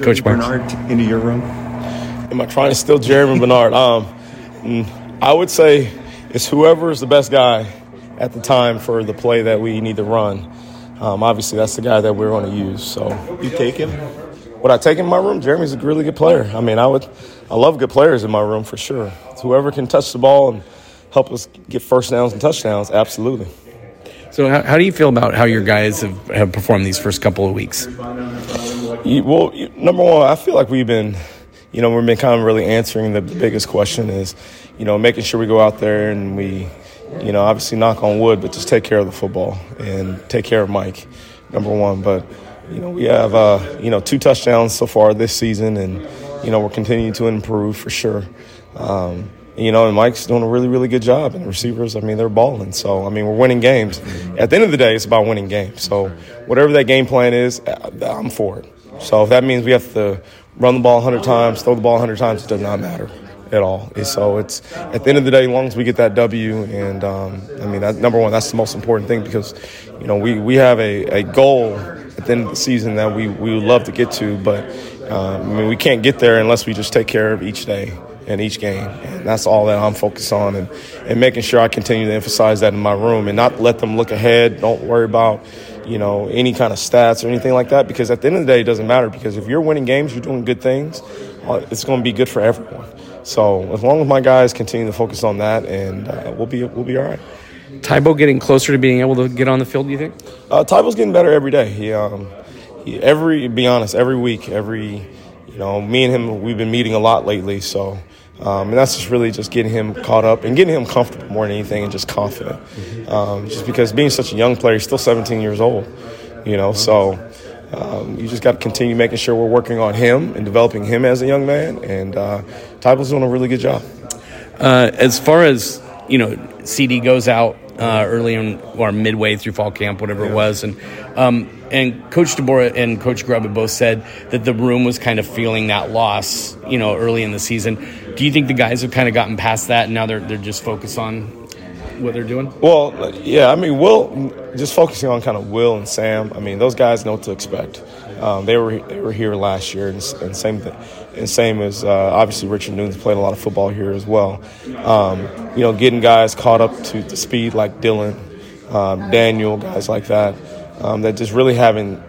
Coach Marks. Bernard into your room? Am I trying to steal Germie Bernard? Um, mm, I would say it's whoever is the best guy at the time for the play that we need to run. Um, obviously, that's the guy that we're going to use. So, You take him? would I take him in my room? Germie's a really good player. I mean, I would. I love good players in my room for sure. It's whoever can touch the ball and help us get first downs and touchdowns, absolutely. So, how, how do you feel about how your guys have, have performed these first couple of weeks? Well, number one, I feel like we've been, you know, we've been kind of really answering the biggest question is, you know, making sure we go out there and we, you know, obviously knock on wood, but just take care of the football and take care of Mike, number one. But, you know, we have, uh, you know, two touchdowns so far this season and, you know, we're continuing to improve for sure. Um, you know, and Mike's doing a really, really good job. And the receivers, I mean, they're balling. So, I mean, we're winning games. At the end of the day, it's about winning games. So, whatever that game plan is, I'm for it. So, if that means we have to run the ball 100 times, throw the ball 100 times, it does not matter at all. And So, it's at the end of the day, as long as we get that W, and um, I mean, that, number one, that's the most important thing because, you know, we, we have a, a goal at the end of the season that we, we would love to get to, but um, I mean, we can't get there unless we just take care of each day and each game. And that's all that I'm focused on and, and making sure I continue to emphasize that in my room and not let them look ahead. Don't worry about, you know, any kind of stats or anything like that because at the end of the day, it doesn't matter because if you're winning games, you're doing good things, uh, it's going to be good for everyone. So as long as my guys continue to focus on that, and uh, we'll be we'll be all right. Tybo getting closer to being able to get on the field, do you think? Uh, Tybo's getting better every day. He, um, he every be honest, every week, every you know, me and him, we've been meeting a lot lately. So, um, and that's just really just getting him caught up and getting him comfortable more than anything, and just confident. Um, just because being such a young player, he's still 17 years old. You know, so um, you just got to continue making sure we're working on him and developing him as a young man. And uh, Tybo's doing a really good job. Uh, as far as you know, CD goes out uh, early in, or midway through fall camp, whatever it was, and um, and Coach DeBoer and Coach Grubb have both said that the room was kind of feeling that loss, you know, early in the season. Do you think the guys have kind of gotten past that and now they're they're just focused on what they're doing? Well, yeah, I mean, Will, just focusing on kind of Will and Sam. I mean, those guys know what to expect. Um, they were they were here last year, and, and same thing, and same as uh, obviously Richard Newton's played a lot of football here as well. Um, you know, getting guys caught up to the speed like Dillon, um, Daniel, guys like that, um, that just really haven't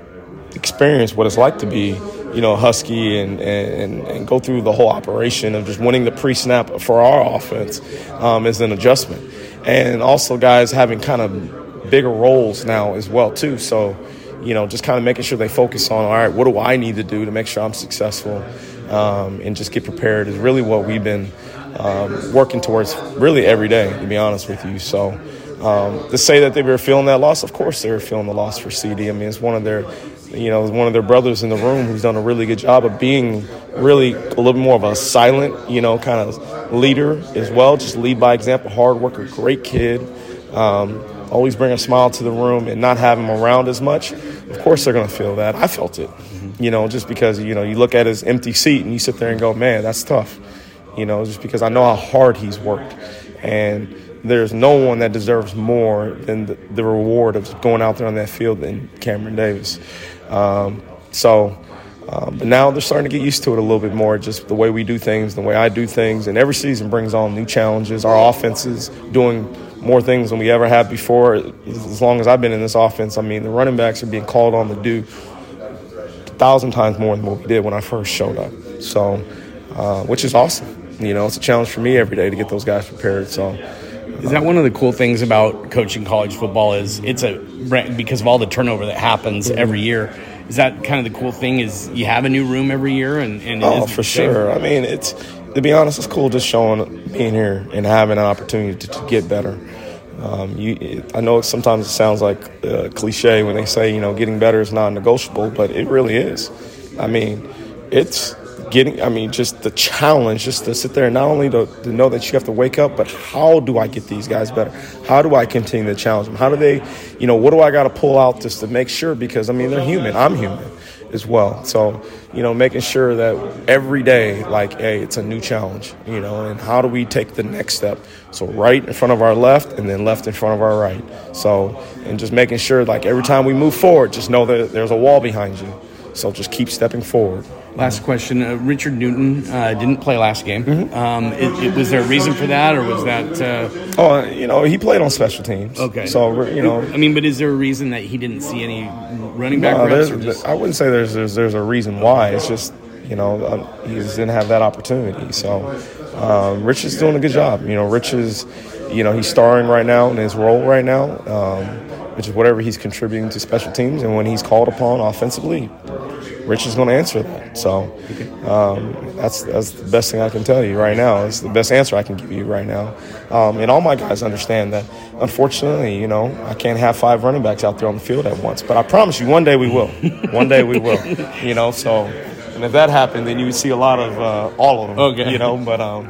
experienced what it's like to be, you know, Husky and, and, and go through the whole operation of just winning the pre-snap for our offense um, is an adjustment, and also guys having kind of bigger roles now as well too. So, you know, just kind of making sure they focus on all right, what do I need to do to make sure I'm successful, um, and just get prepared is really what we've been um, working towards really every day. To be honest with you, so. Um, to say that they were feeling that loss, of course they were feeling the loss for CD. I mean, it's one of their, you know, one of their brothers in the room who's done a really good job of being really a little more of a silent, you know, kind of leader as well. Just lead by example, hard worker, great kid. Um, always bring a smile to the room and not have him around as much. Of course they're going to feel that. I felt it, you know, just because you know you look at his empty seat and you sit there and go, man, that's tough. You know, just because I know how hard he's worked and there's no one that deserves more than the, the reward of going out there on that field than Cameron Davis. Um, so, um, but now they're starting to get used to it a little bit more, just the way we do things, the way I do things. And every season brings on new challenges. Our offense is doing more things than we ever have before. As long as I've been in this offense, I mean, the running backs are being called on to do a thousand times more than what we did when I first showed up. So, uh, which is awesome. You know, it's a challenge for me every day to get those guys prepared. So, Is that one of the cool things about coaching college football? Is it's a because of all the turnover that happens every year. Is that kind of the cool thing? Is you have a new room every year, and, and Oh, for sure. I mean, it's to be honest, it's cool just showing being here and having an opportunity to, to get better. Um, you, I know sometimes it sounds like uh, cliche when they say you know getting better is non-negotiable, but it really is. I mean, it's getting. I mean, just the challenge, just to sit there and not only to, to know that you have to wake up, but how do I get these guys better? How do I continue to challenge them? How do they, you know, what do I got to pull out just to make sure? Because I mean, they're human. I'm human as well. So, you know, making sure that every day, like, hey, it's a new challenge, you know, and how do we take the next step? So, right in front of our left and then left in front of our right. So, and just making sure, like, every time we move forward, just know that there's a wall behind you. So, just keep stepping forward. Last question. Uh, Richard Newton uh, didn't play last game. Mm-hmm. Um, it, it, was there a reason for that, or was that? Uh... Oh, you know, he played on special teams. Okay. So you know, I mean, but is there a reason that he didn't see any running back no, reps? Just... I wouldn't say there's, there's there's a reason why. It's just you know um, he just didn't have that opportunity. So um, Rich is doing a good job. You know, Rich is you know he's starring right now in his role right now. Um, which is whatever he's contributing to special teams, and when he's called upon offensively, Rich is going to answer that. So um, that's that's the best thing I can tell you right now. It's the best answer I can give you right now. Um, and all my guys understand that. Unfortunately, you know, I can't have five running backs out there on the field at once. But I promise you, one day we will. one day we will. You know, so and if that happened, then you would see a lot of uh, all of them. Okay. You know, but um,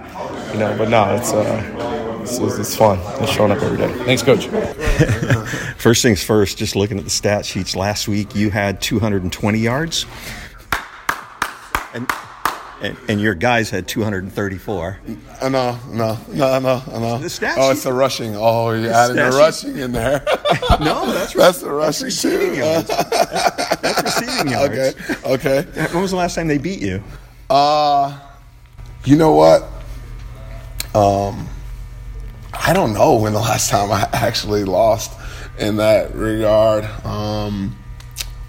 you know, but no, it's uh, it's, it's fun. It's showing up every day. Thanks, coach. first things first. Just looking at the stat sheets last week, you had 220 yards. And and, and, your guys had 234. Uh, no, no, no, no, no. The stat oh, it's the rushing. Oh, you added the rushing in there. no, that's that's the rushing that's receiving too. yards. that's receiving yards. Okay, okay. When was the last time they beat you? Uh, you know what? Um, I don't know when the last time I actually lost in that regard. Um,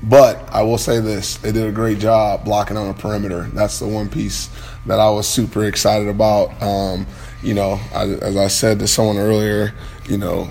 but I will say this: they did a great job blocking on the perimeter. That's the one piece that I was super excited about. Um, you know, I, as I said to someone earlier, you know,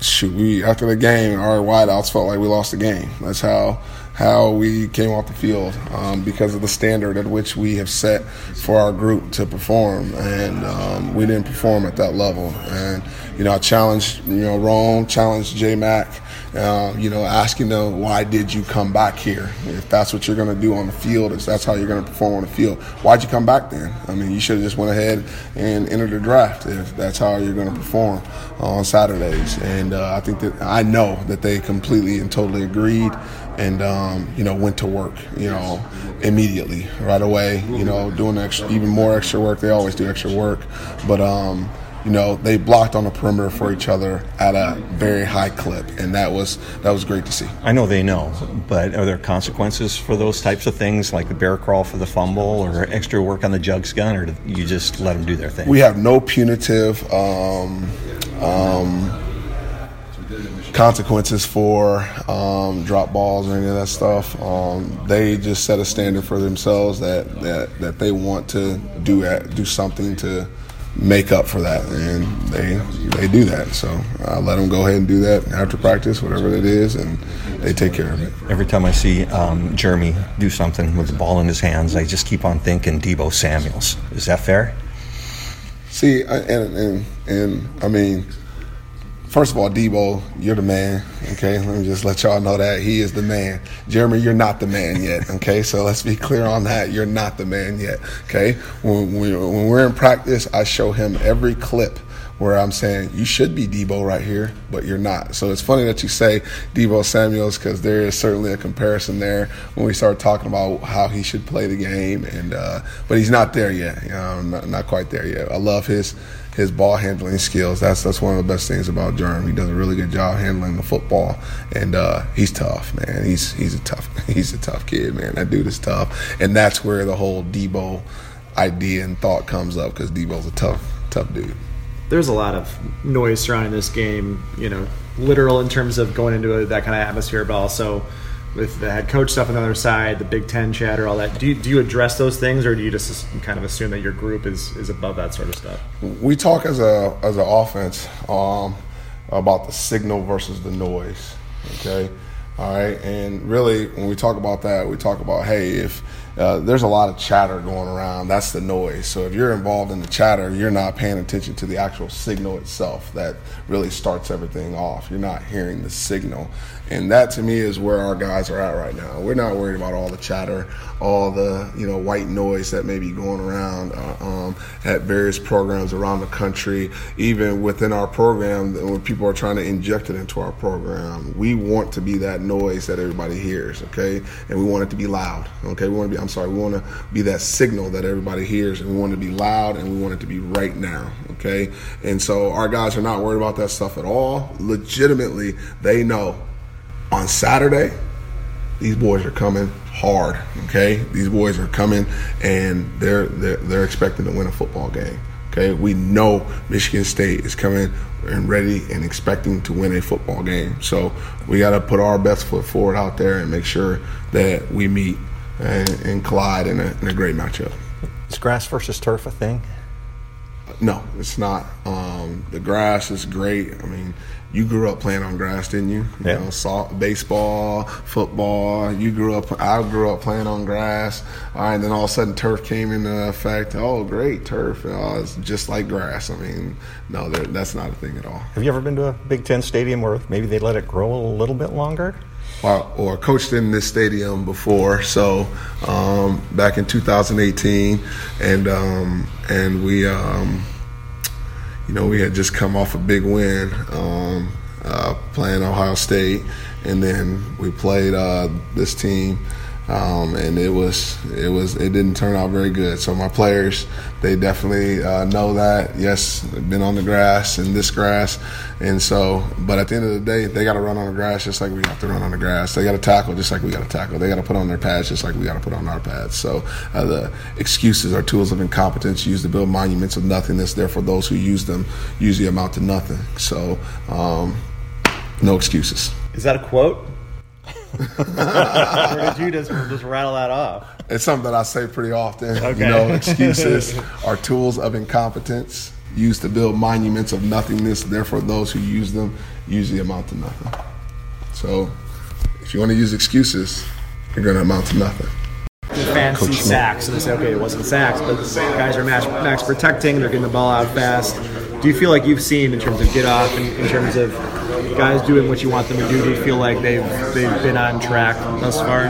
shoot, we after the game, our wideouts felt like we lost the game. That's how how we came off the field um, because of the standard at which we have set for our group to perform, and um, we didn't perform at that level. And you know, I challenged you know Rome, challenged J Mac uh, you know, asking them why did you come back here? If that's what you're going to do on the field, if that's how you're going to perform on the field, why'd you come back then? I mean, you should have just went ahead and entered the draft if that's how you're going to perform on Saturdays. And uh, I think that I know that they completely and totally agreed and um, you know went to work you know immediately right away you know doing extra, even more extra work they always do extra work but um, you know, they blocked on the perimeter for each other at a very high clip, and that was that was great to see. I know they know, but are there consequences for those types of things, like the bear crawl for the fumble, or extra work on the jugs gun, or do you just let them do their thing? We have no punitive. Um, um, consequences for um, drop balls or any of that stuff. Um, they just set a standard for themselves that, that, that they want to do at, do something to make up for that, and they they do that. So I let them go ahead and do that after practice, whatever it is, and they take care of it. Every time I see um, Germie do something with the ball in his hands, I just keep on thinking Deebo Samuels. Is that fair? See, and and and I mean first of all, Deebo, you're the man. Okay, let me just let y'all know that he is the man. Germie, you're not the man yet. Okay, so let's be clear on that. You're not the man yet. Okay, when, we, when we're in practice, I show him every clip where I'm saying you should be Deebo right here, but you're not. So it's funny that you say Deebo Samuels because there is certainly a comparison there when we start talking about how he should play the game, and uh, but he's not there yet. You know, not, not quite there yet. I love his his ball handling skills. That's that's one of the best things about Germie. He does a really good job handling the football, and uh, he's tough, man. He's he's a tough he's a tough kid, man. That dude is tough, and that's where the whole Deebo idea and thought comes up because Deebo's a tough tough dude. There's a lot of noise surrounding this game, you know, literal in terms of going into that kind of atmosphere, but also with the head coach stuff on the other side, the Big Ten chatter, all that. Do you, do you address those things, or do you just kind of assume that your group is is above that sort of stuff? We talk as a as an offense um, about the signal versus the noise. Okay, all right, and really when we talk about that, we talk about hey, if uh, there's a lot of chatter going around. That's the noise. So if you're involved in the chatter, you're not paying attention to the actual signal itself that really starts everything off. You're not hearing the signal. And that to me is where our guys are at right now. We're not worried about all the chatter, all the you know white noise that may be going around uh, um, at various programs around the country. Even within our program, when people are trying to inject it into our program, we want to be that noise that everybody hears. Okay, and we want it to be loud. Okay, we want to be I'm sorry, we want to be that signal that everybody hears, and we want to be loud, and we want it to be right now. Okay, and so our guys are not worried about that stuff at all. Legitimately, they know on Saturday these boys are coming hard. Okay, these boys are coming, and they're they're, they're expecting to win a football game. Okay, we know Michigan State is coming and ready and expecting to win a football game. So we got to put our best foot forward out there and make sure that we meet and, and collide in a, in a great matchup. Is grass versus turf a thing? No, it's not. Um, the grass is great. I mean, you grew up playing on grass, didn't you? You Yeah. know, baseball, football. You grew up. I grew up playing on grass. All right, and then all of a sudden turf came into effect. Oh, great turf! Oh, it's just like grass. I mean, no, that's not a thing at all. Have you ever been to a Big Ten stadium where maybe they let it grow a little bit longer? Or, or coached in this stadium before. So um, back in 2018, and um, and we, um, you know, we had just come off a big win um, uh, playing Ohio State, and then we played uh, this team. Um, and it was it was it didn't turn out very good. So my players, they definitely uh, know that. Yes, been on the grass and this grass, and so. But at the end of the day, they got to run on the grass just like we have to run on the grass. They got to tackle just like we got to tackle. They got to put on their pads just like we got to put on our pads. So uh, the excuses are tools of incompetence used to build monuments of nothingness. Therefore, those who use them usually amount to nothing. So um, no excuses. Is that a quote? Or did you just, just rattle that off? It's something that I say pretty often. Okay. You know, excuses are tools of incompetence used to build monuments of nothingness. Therefore, those who use them usually amount to nothing. So, if you want to use excuses, you're going to amount to nothing. fans see sacks and they say, okay, it wasn't sacks, but guys are max, max protecting, they're getting the ball out fast. Do you feel like you've seen in terms of get off and in terms of guys doing what you want them to do? Do you feel like they've they've been on track thus far?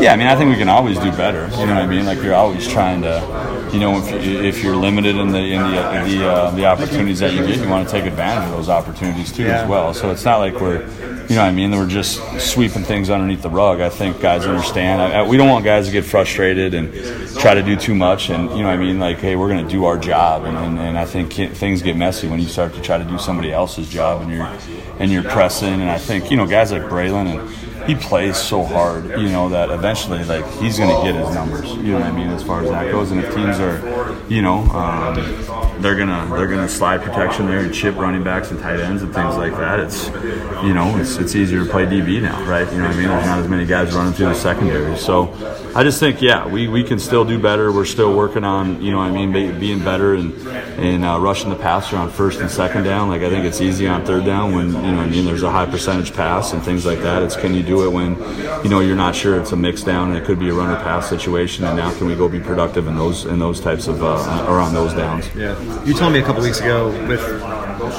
Yeah, I mean, I think we can always do better. You know what I mean? Like you're always trying to, you know, if, you, if you're limited in the in the the, uh, the opportunities that you get, you want to take advantage of those opportunities too Yeah. as well. So it's not like we're, you know, what I mean, we're just sweeping things underneath the rug. I think guys understand. I, I, we don't want guys to get frustrated and try to do too much. And you know, what I mean, like, hey, we're going to do our job. And, and, and I think things get messy when you start to try to do somebody else's job and you're and you're pressing. And I think you know, guys like Bralen and he plays so hard, you know, that eventually, like, he's going to get his numbers. You know what I mean, as far as that goes. And if teams are, you know, um, they're gonna they're gonna slide protection there and chip running backs and tight ends and things like that. It's, you know, it's it's easier to play DB now, right? You know what I mean? There's not as many guys running through the secondary. So, I just think, yeah, we, we can still do better. We're still working on, you know, I mean, be, being better and and uh, rushing the passer on first and second down. Like I think it's easy on third down when you know, I mean, there's a high percentage pass and things like that. It's can you do it when, you know, you're not sure it's a mix down and it could be a runner pass situation. And now can we go be productive in those in those types of uh, or on those downs? Yeah. You told me a couple weeks ago with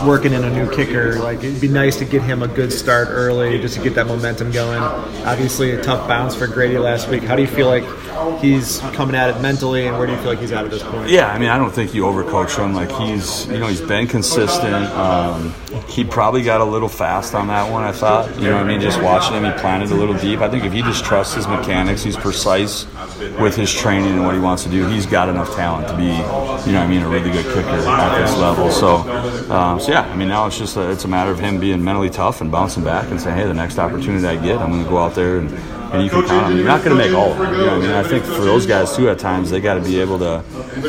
working in a new kicker, like it'd be nice to get him a good start early just to get that momentum going. Obviously, a tough bounce for Grady last week. How do you feel like he's coming at it mentally, and where do you feel like he's at at this point? Yeah, I mean, I don't think you overcoach him. Like he's, you know, he's been consistent. Um, he probably got a little fast on that one. I thought, you know, what I mean, just watching him, he planted a little deep. I think if he just trusts his mechanics, he's precise with his training and what he wants to do. He's got enough talent to be, you know, I mean, a really good kicker at this level. So, um, so yeah, I mean, now it's just a, it's a matter of him being mentally tough and bouncing back and saying, hey, the next opportunity I get, I'm going to go out there and. And you can count on. You're not going to make all of them. You know I mean? I think for those guys too, at times they got to be able to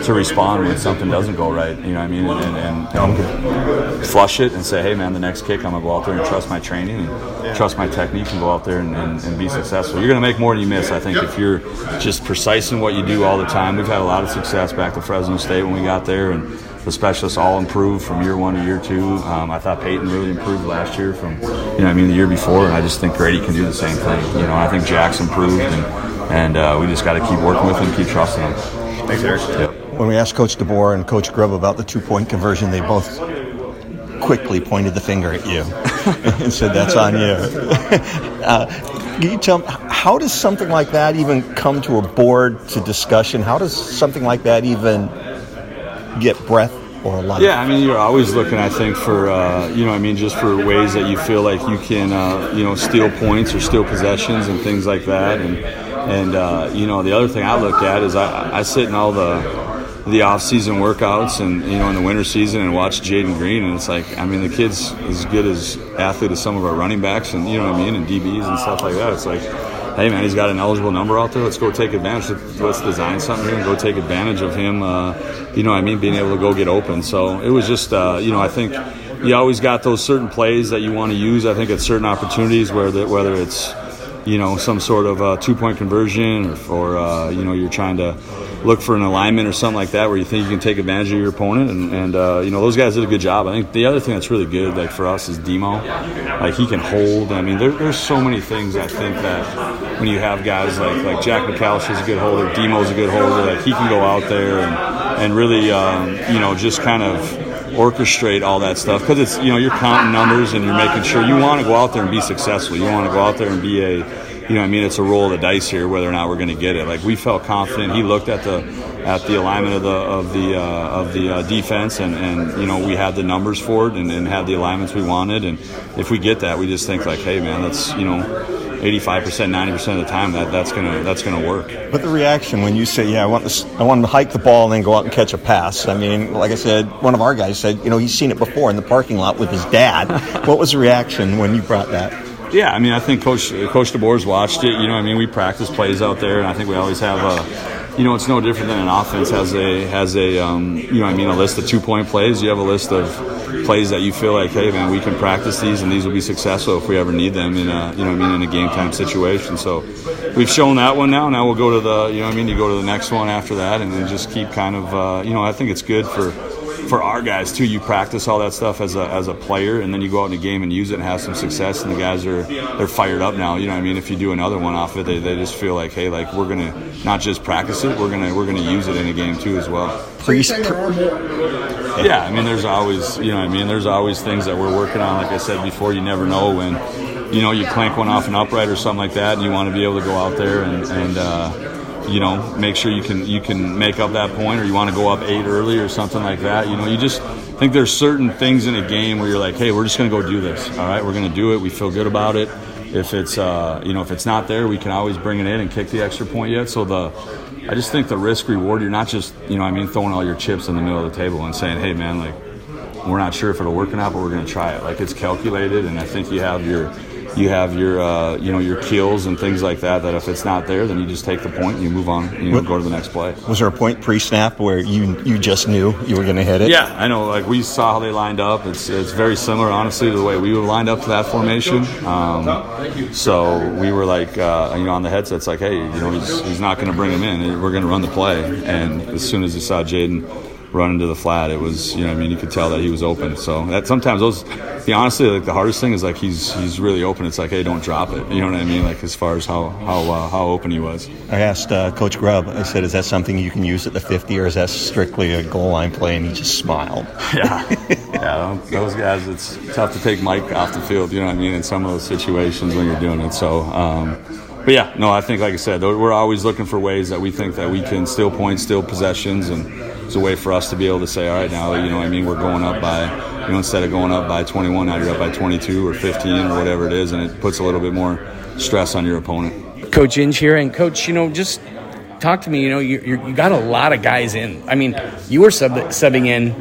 to respond when something doesn't go right. You know what I mean? And, and, and flush it and say, hey man, the next kick I'm gonna go out there and trust my training and trust my technique and go out there and, and, and be successful. You're gonna make more than you miss. I think if you're just precise in what you do all the time. We've had a lot of success back to Fresno State when we got there and the specialists all improved from year one to year two. Um, I thought Peyton really improved last year from, you know, I mean, the year before, and I just think Grady can do the same thing. You know, I think Jack's improved, and, and uh, we just got to keep working with him, keep trusting him. Thanks, Eric. Yep. When we asked Coach DeBoer and Coach Grubb about the two point conversion, they both quickly pointed the finger at you and said, That's on you. uh, can you tell me, how does something like that even come to a board to discussion? How does something like that even get breath or life? Yeah, I mean, you're always looking, I think, for, uh, you know, I mean, just for ways that you feel like you can, uh, you know, steal points or steal possessions and things like that. And, and uh, you know, the other thing I look at is I, I sit in all the, the off-season workouts and you know in the winter season and watch Jaden Green and it's like I mean the kid's as good as athlete as some of our running backs and you know what I mean and DBs and stuff like that. It's like hey man, he's got an eligible number out there. Let's go take advantage. Let's design something here and go take advantage of him. Uh, you know, I mean, being able to go get open. So it was just, uh, you know, I think you always got those certain plays that you want to use. I think at certain opportunities where the, whether it's you know some sort of uh, two point conversion or, or uh, you know you're trying to look for an alignment or something like that where you think you can take advantage of your opponent and, and uh, you know those guys did a good job I think the other thing that's really good like for us is Demo like he can hold I mean there, there's so many things I think that when you have guys like like Jack McCallister's a good holder Demo's a good holder like he can go out there and, and really um, you know just kind of orchestrate all that stuff because it's you know you're counting numbers and you're making sure you want to go out there and be successful. You want to go out there and be a you know I mean it's a roll of the dice here whether or not we're going to get it. Like we felt confident. He looked at the at the alignment of the of the uh, of the uh, defense and and you know we had the numbers for it and, and had the alignments we wanted and if we get that we just think like hey man that's you know 85%, 90% of the time that that's gonna that's gonna work. But the reaction when you say, "Yeah, I want to, I want to hike the ball and then go out and catch a pass." I mean, like I said, one of our guys said, you know, he's seen it before in the parking lot with his dad. what was the reaction when you brought that? Yeah, I mean, I think Coach Coach DeBoer's watched it. You know, I mean, we practice plays out there, and I think we always have a you know, it's no different than an offense has a has a um, you know I mean a list of two point plays. You have a list of plays that you feel like, hey man, we can practice these and these will be successful if we ever need them in a you know I mean in a game time situation. So we've shown that one now. Now we'll go to the you know I mean you go to the next one after that and then just keep kind of uh, you know I think it's good for for our guys too. You practice all that stuff as a, as a player, and then you go out in a game and use it and have some success. And the guys are they're fired up now. You know, what I mean, if you do another one off it, they, they just feel like, hey, like we're gonna not just practice it, we're gonna we're gonna use it in a game too as well. Priest. Yeah, I mean, there's always you know, what I mean, there's always things that we're working on. Like I said before, you never know when you know you clank one off an upright or something like that, and you want to be able to go out there and and. Uh, you know, make sure you can you can make up that point, or you want to go up eight early or something like that. You know, you just think there's certain things in a game where you're like, hey, we're just going to go do this. All right, we're going to do it. We feel good about it. If it's uh, you know if it's not there, we can always bring it in and kick the extra point yet. So the I just think the risk reward. You're not just you know I mean throwing all your chips in the middle of the table and saying, hey man, like we're not sure if it'll work or not, but we're going to try it. Like it's calculated, and I think you have your you have your uh, you know your kills and things like that. That if it's not there, then you just take the point and you move on. You know, what, go to the next play. Was there a point pre-snap where you you just knew you were going to hit it? Yeah, I know. Like we saw how they lined up. It's it's very similar, honestly, to the way we were lined up to that formation. Um, so we were like, uh, you know, on the headsets, like, hey, you know, he's, he's not going to bring him in. We're going to run the play. And as soon as he saw Jaden run into the flat, it was you know I mean you could tell that he was open. So that sometimes those, be honestly, like the hardest thing is like he's he's really open. It's like hey, don't drop it. You know what I mean? Like as far as how how uh, how open he was. I asked uh, Coach Grubb. I said, is that something you can use at the 50, or is that strictly a goal line play? And he just smiled. Yeah, yeah. Those guys, it's tough to take Mike off the field. You know what I mean? In some of those situations when you're doing it. So. Um, but yeah, no, I think like I said, we're always looking for ways that we think that we can steal points, steal possessions, and it's a way for us to be able to say, all right, now you know, I mean, we're going up by, you know, instead of going up by 21, now you're up by 22 or 15 or whatever it is, and it puts a little bit more stress on your opponent. Coach Inge here, and Coach, you know, just talk to me. You know, you, you got a lot of guys in. I mean, you were sub- subbing in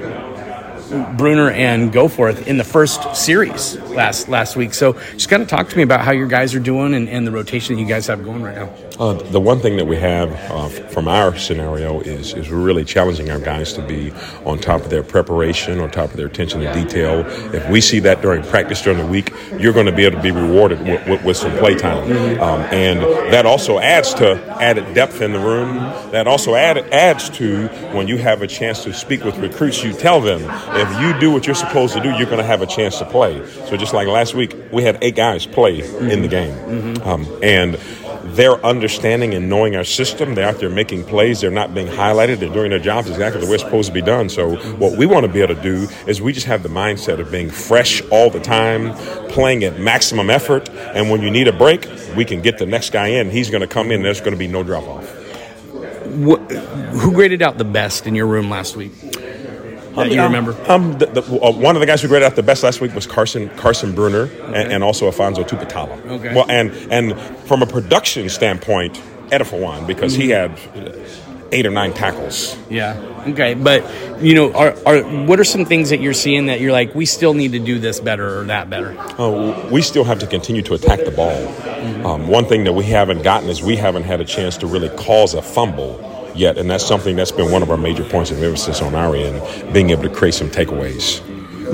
Bruener and Goforth in the first series last last week. So just kind of talk to me about how your guys are doing and, and the rotation that you guys have going right now. Uh, the one thing that we have uh, from our scenario is is really challenging our guys to be on top of their preparation, on top of their attention to detail. If we see that during practice during the week, you're going to be able to be rewarded with, with, with some play time, mm-hmm. um, and that also adds to added depth in the room. That also add, adds to when you have a chance to speak with recruits, you tell them if you do what you're supposed to do, you're going to have a chance to play. So just like last week, we had eight guys play mm-hmm. in the game, mm-hmm. um, and their understanding and knowing our system, they're out there making plays. They're not being highlighted. They're doing their jobs exactly the way it's supposed to be done. So what we want to be able to do is we just have the mindset of being fresh all the time, playing at maximum effort, and when you need a break, we can get the next guy in. He's going to come in. There's going to be no drop off. Who graded out the best in your room last week? That um, you remember? Um, the, the, uh, one of the guys who graded out the best last week was Carson Carson Bruener okay. and, and, also Alphonzo Tuputala. Okay. Well, and and from a production standpoint, Edefuan because mm-hmm. he had eight or nine tackles. Yeah. Okay, but you know, are, are what are some things that you're seeing that you're like, we still need to do this better or that better? Oh, we still have to continue to attack the ball Um, one thing that we haven't gotten is we haven't had a chance to really cause a fumble yet, and that's something that's been one of our major points of emphasis on our end, being able to create some takeaways.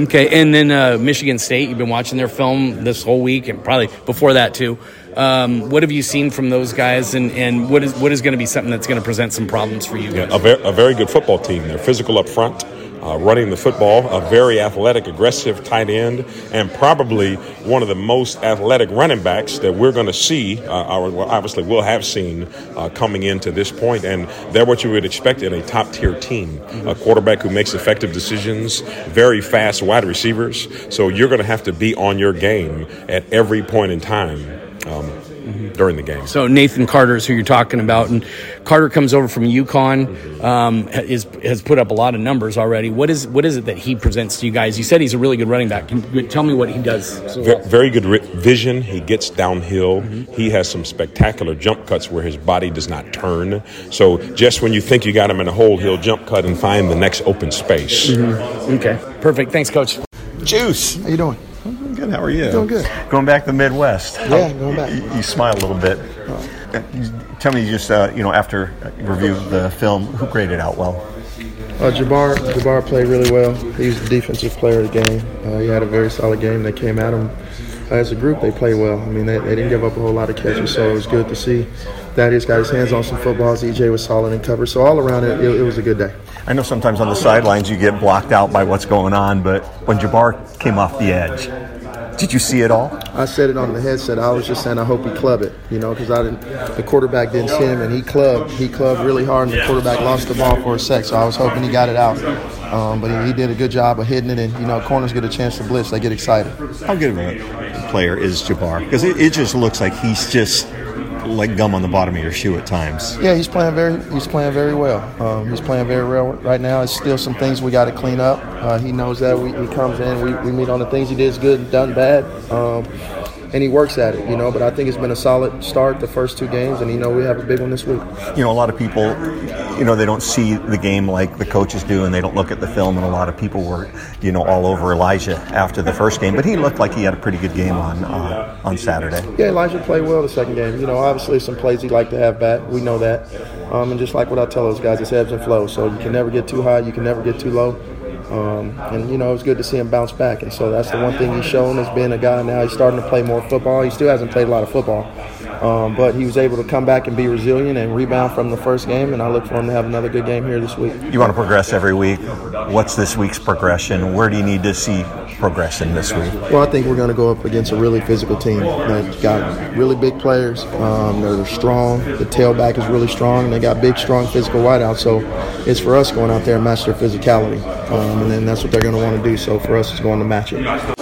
Okay, and then uh, Michigan State, you've been watching their film this whole week, and probably before that too. Um, what have you seen from those guys, and, and what is what is going to be something that's going to present some problems for you guys? A, ver- a very good football team. They're physical up front. Uh, running the football, a very athletic, aggressive tight end, and probably one of the most athletic running backs that we're going to see, uh, or obviously we'll have seen uh, coming into this point. And they're what you would expect in a top tier team. A quarterback who makes effective decisions, very fast wide receivers. So you're going to have to be on your game at every point in time. Um, During the game, So Nathan Carter is who you're talking about, and Carter comes over from UConn. Um, is has put up a lot of numbers already. What is what is it that he presents to you guys? You said he's a really good running back. Can tell me what he does? So Ve- very good ri- vision. He gets downhill. He has some spectacular jump cuts where his body does not turn. So just when you think you got him in a hole, he'll jump cut and find the next open space. Okay, perfect. Thanks, Coach. Juice. How you doing? Good. How are you? Doing good. Going back to the Midwest. Yeah, going back. You, you smile a little bit. Uh, Tell me just uh, you know after you review the film, who graded out well? Uh, Jabbar Jabbar played really well. He was the defensive player of the game. Uh, he had a very solid game. They came at him as a group. They played well. I mean, they, they didn't give up a whole lot of catches, so it was good to see. Thaddeus got his hands on some footballs. EJ was solid in cover. So all around it, it, it was a good day. I know sometimes on the sidelines you get blocked out by what's going on, but when Jabbar came off the edge, did you see it all? I said it on the headset. I was just saying I hope he club it, you know, because I didn't. The quarterback didn't see him, and he clubbed. He clubbed really hard, and the quarterback lost the ball for a sec. So I was hoping he got it out, um, but he, he did a good job of hitting it. And you know, corners get a chance to blitz, they get excited. How good of a player is Jabbar? Because it, it just looks like he's just like gum on the bottom of your shoe at times. Yeah, he's playing very. He's playing very well. Um, he's playing very well right now. It's still some things we got to clean up. Uh, he knows that. We, he comes in. We, we meet on the things he did good, and done bad, um, and he works at it. You know. But I think it's been a solid start the first two games, and you know we have a big one this week. You know, a lot of people, you know, they don't see the game like the coaches do, and they don't look at the film. And a lot of people were, you know, all over Elijah after the first game, but he looked like he had a pretty good game on uh, on Saturday. Yeah, Elijah played well the second game. You know, obviously some plays he like to have back. We know that. Um, and just like what I tell those guys, it's ebbs and flows. So you can never get too high, you can never get too low. Um, and you know, it was good to see him bounce back. And so that's the one thing he's shown as being a guy now. He's starting to play more football. He still hasn't played a lot of football, um, but he was able to come back and be resilient and rebound from the first game. And I look for him to have another good game here this week. You want to progress every week. What's this week's progression? Where do you need to see progression this week? Well, I think we're going to go up against a really physical team that got really big players. Um, they're, strong. The tailback is really strong. And they got big, strong physical wideouts. So it's for us going out there and match their physicality. Um, and then that's what they're going to want to do. So for us, it's going to match it.